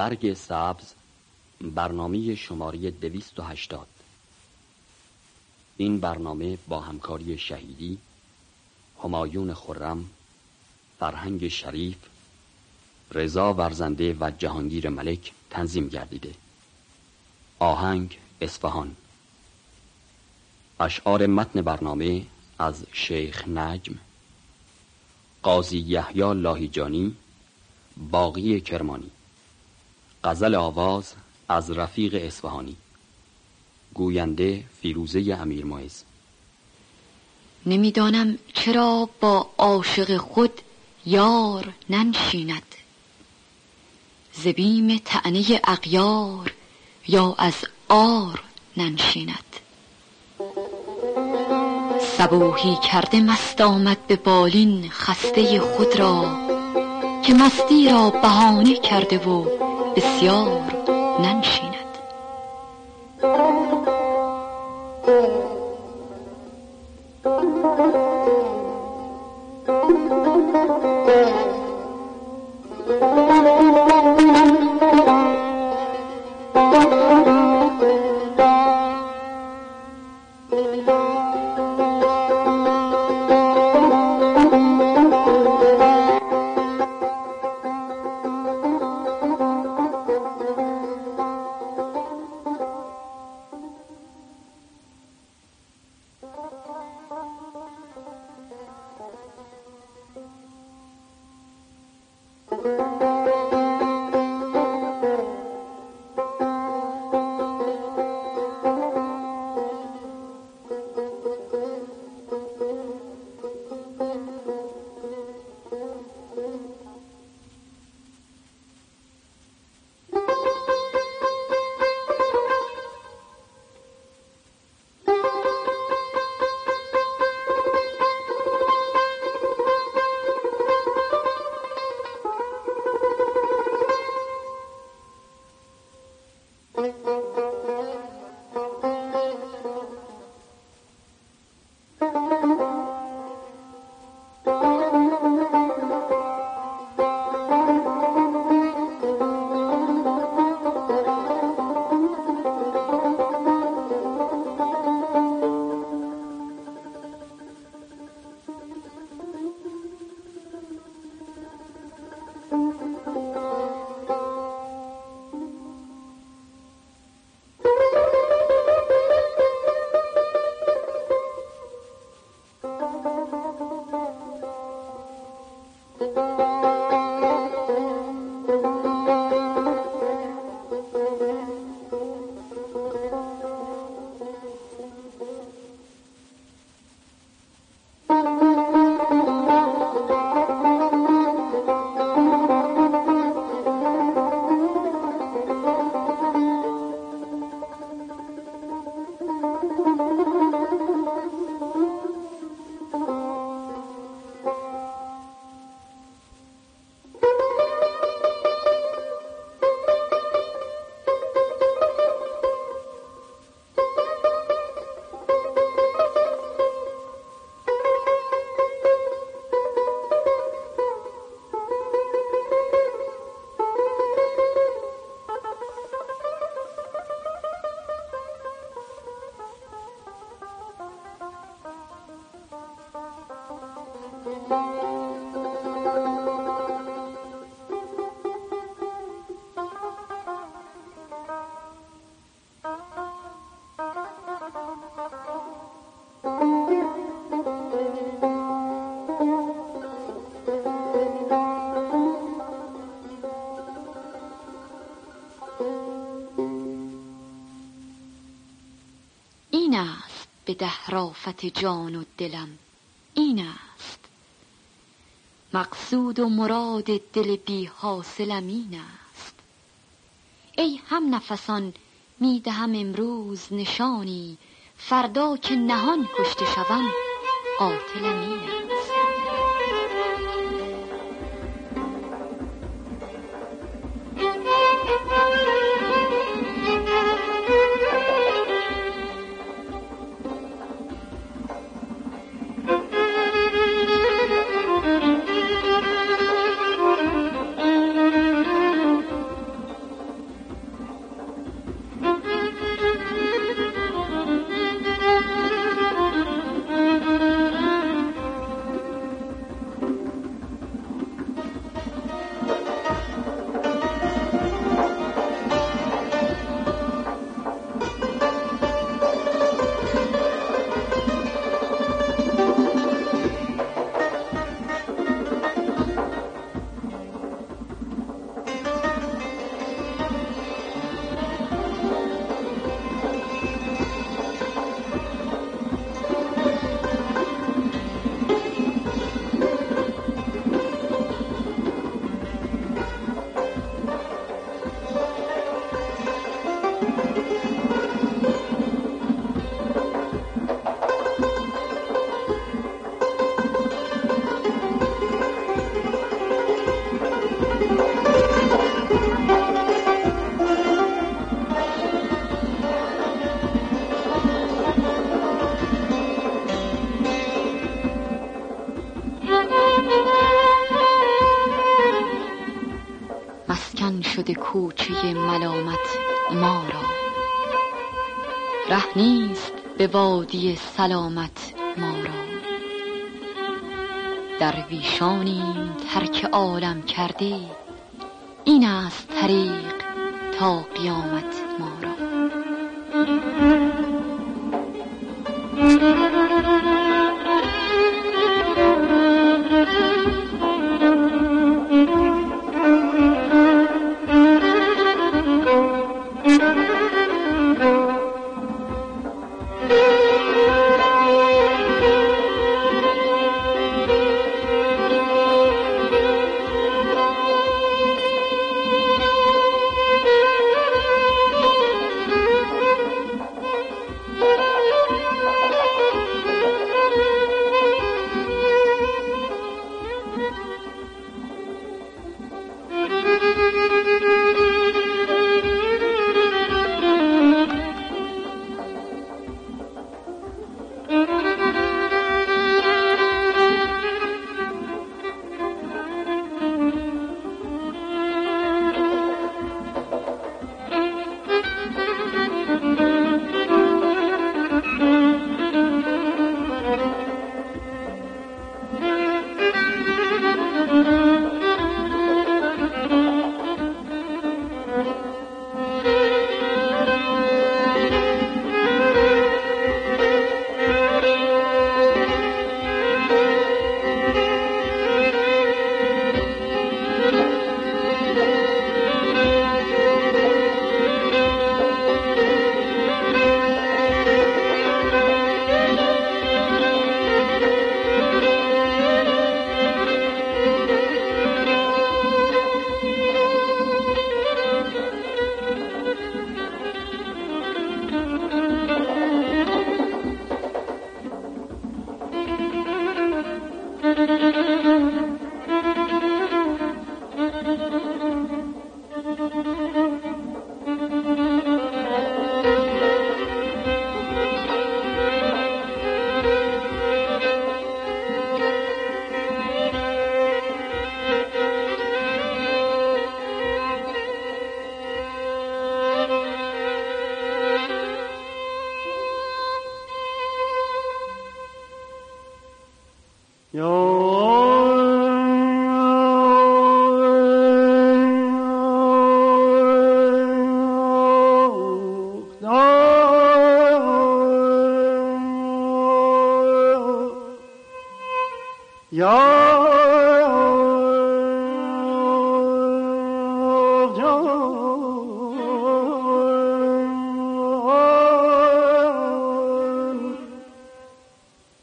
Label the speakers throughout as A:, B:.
A: برگ سبز برنامه شماره 280 این برنامه با همکاری شهیدی همایون خرم فرهنگ شریف رضا ورزنده و جهانگیر ملک تنظیم گردیده. آهنگ اصفهان. اشعار متن برنامه از شیخ نجم قاضی یحیی لاهیجانی باقی کرمانی. غزل آواز از رفیق اصفهانی. گوینده فیروزه امیر مایز
B: نمی‌دانم چرا با عاشق خود یار ننشیند. زبیم تعنی اغیار یا از آر ننشیند. سبوهی کرده مست آمد به بالین خسته خود را که مستی را بهانه کرده و بسیار ننشیند این است به دهرافت جان و دلم. این است. مقصود و مراد دل بی حاصلم این است. ای هم نفسان می دهم امروز نشانی فردا که نهان کشته شوم قاتلم این است. کوچه ملامت ما را. ره نیست به وادی سلامت ما را. درویشانیم ترک عالم کرده این است طریق تا قیامت.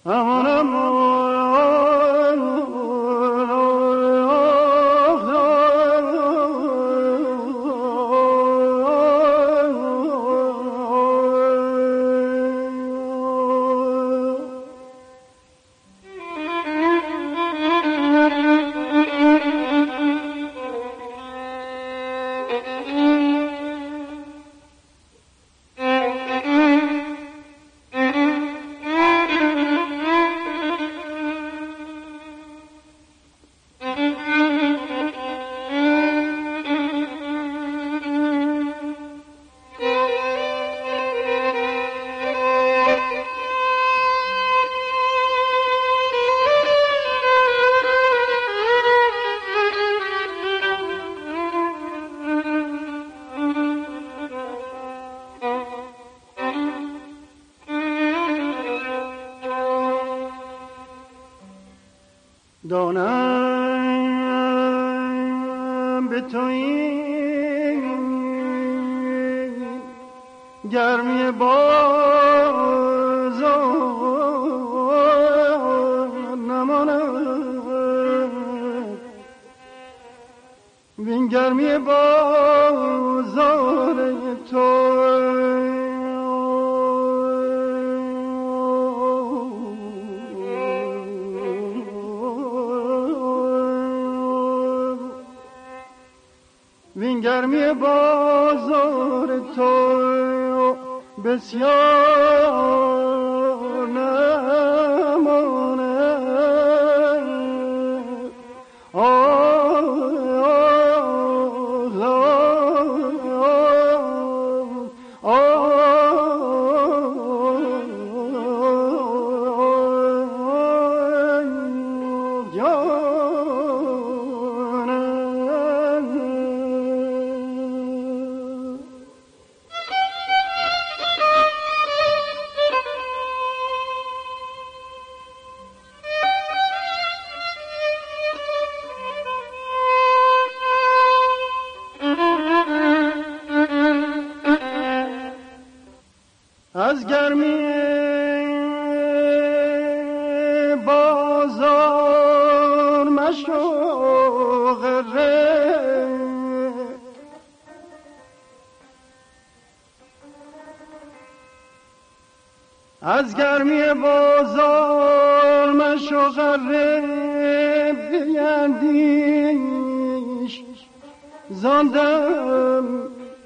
B: ما را
C: دانم به تو این گرمی باز بسیار از گرمی بازار مشو غره بیندیش. زاندم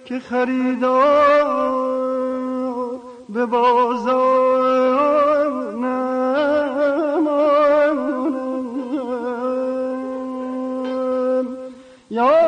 C: که خریدار به بازار نمانم. یا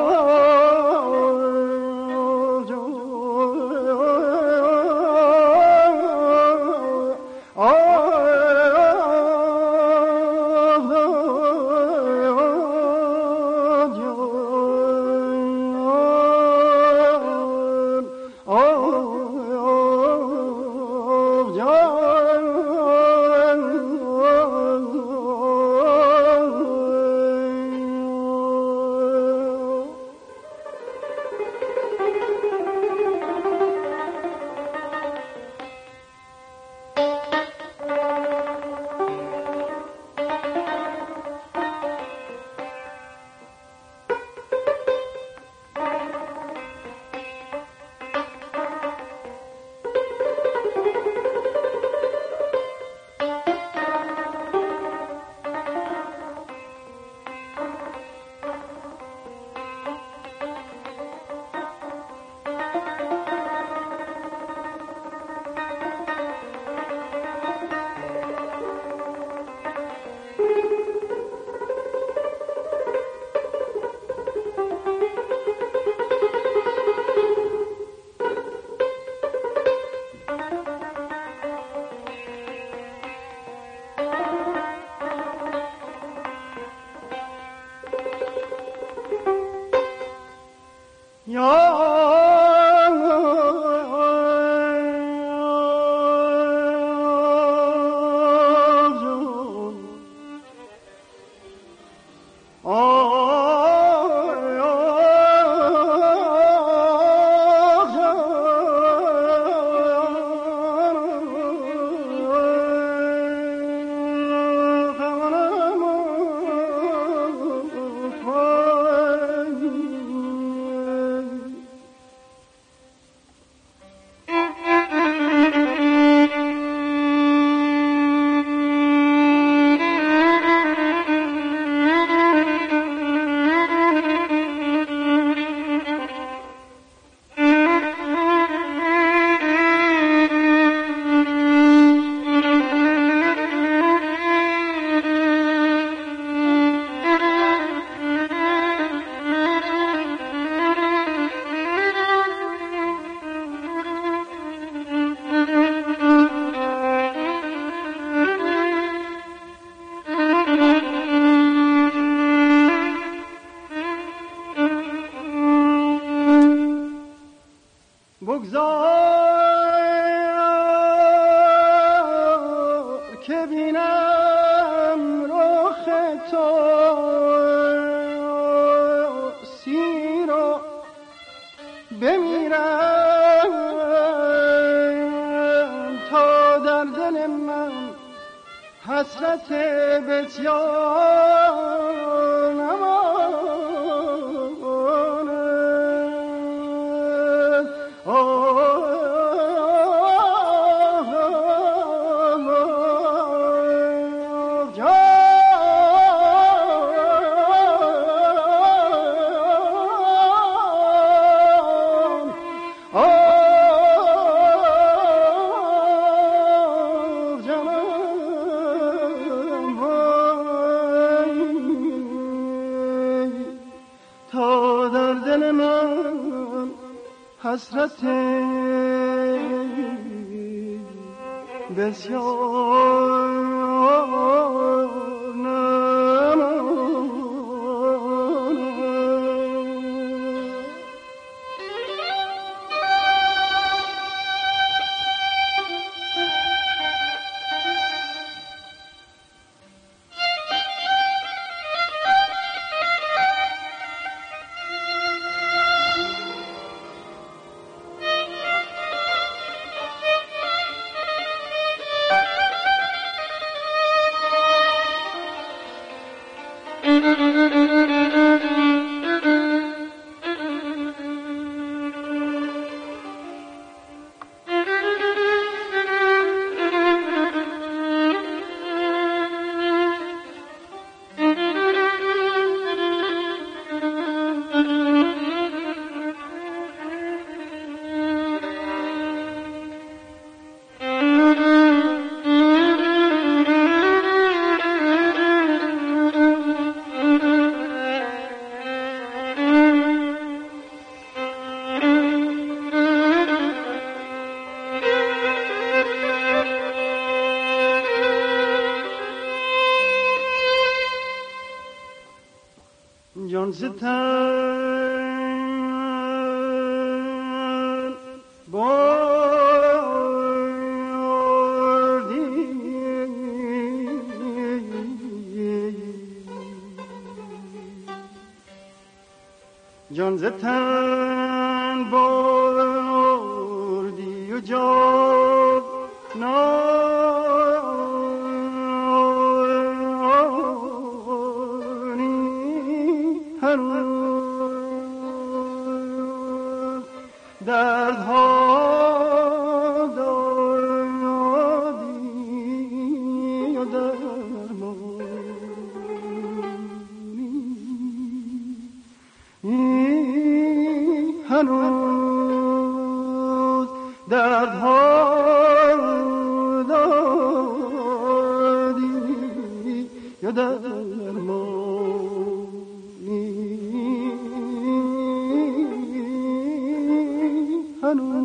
C: edeceğim. حسرت بسیار ستن بردی جان ستن بردی و جان آمنوا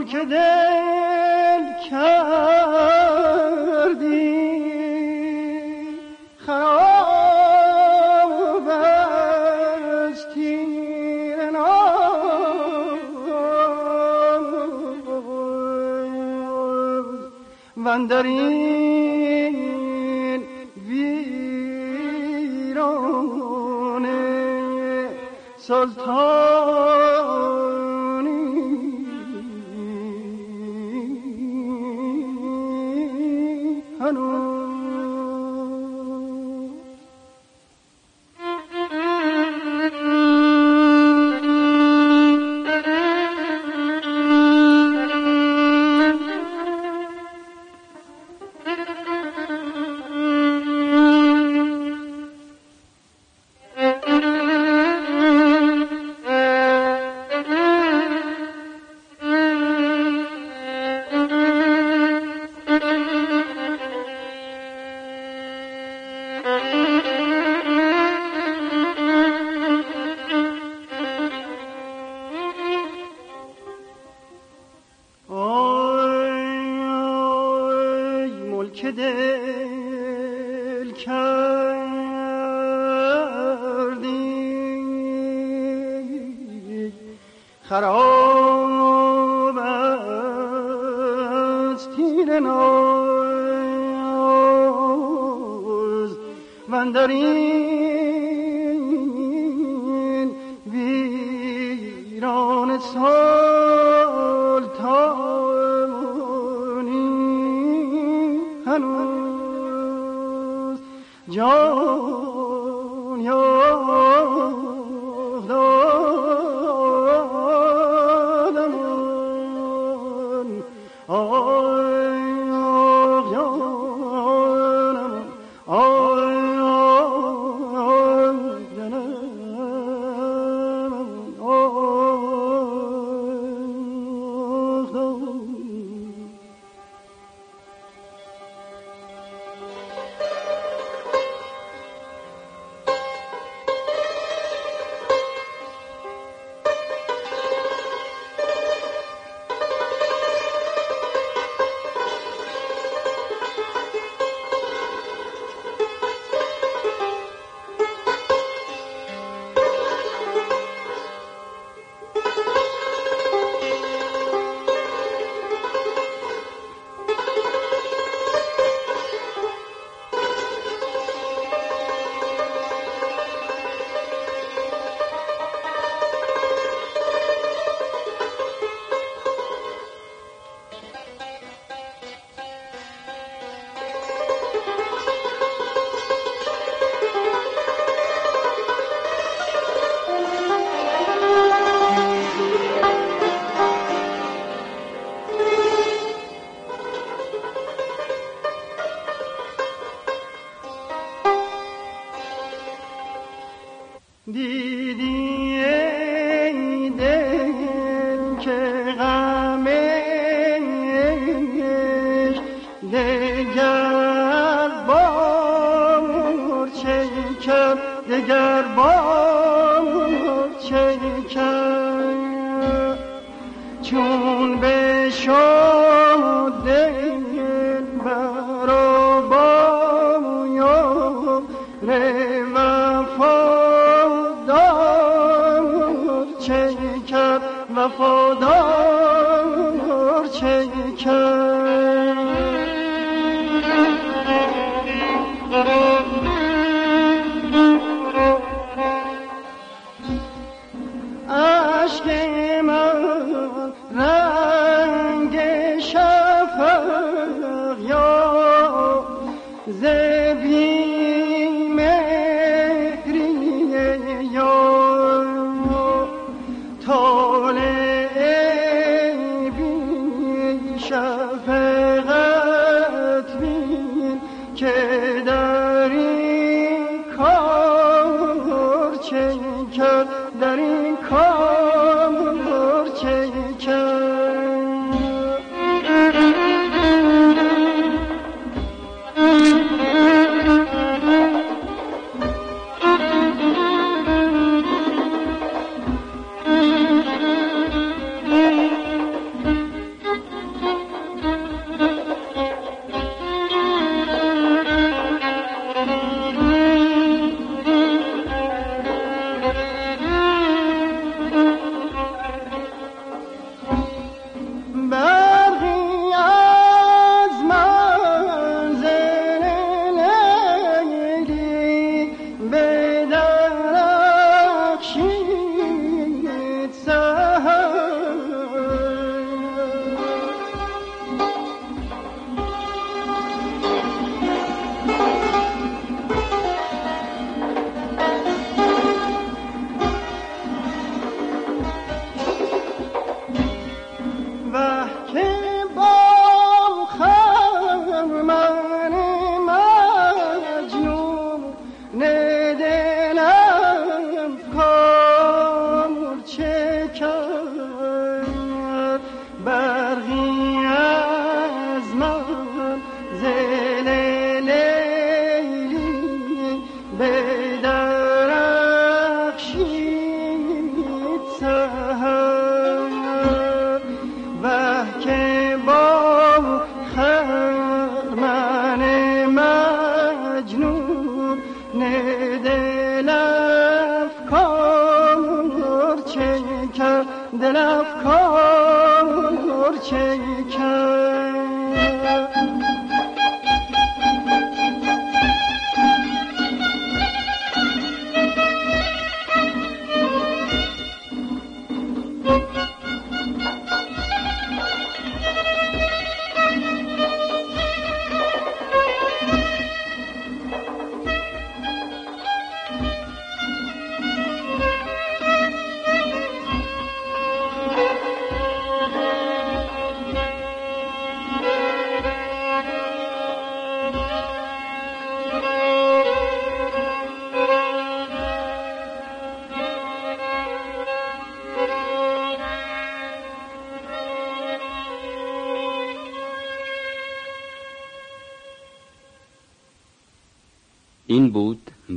C: ملک دل کردی. خراب از تیر وندرین از تیر ناز. من در این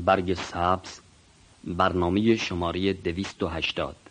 A: برگ سبز برنامه شماره 280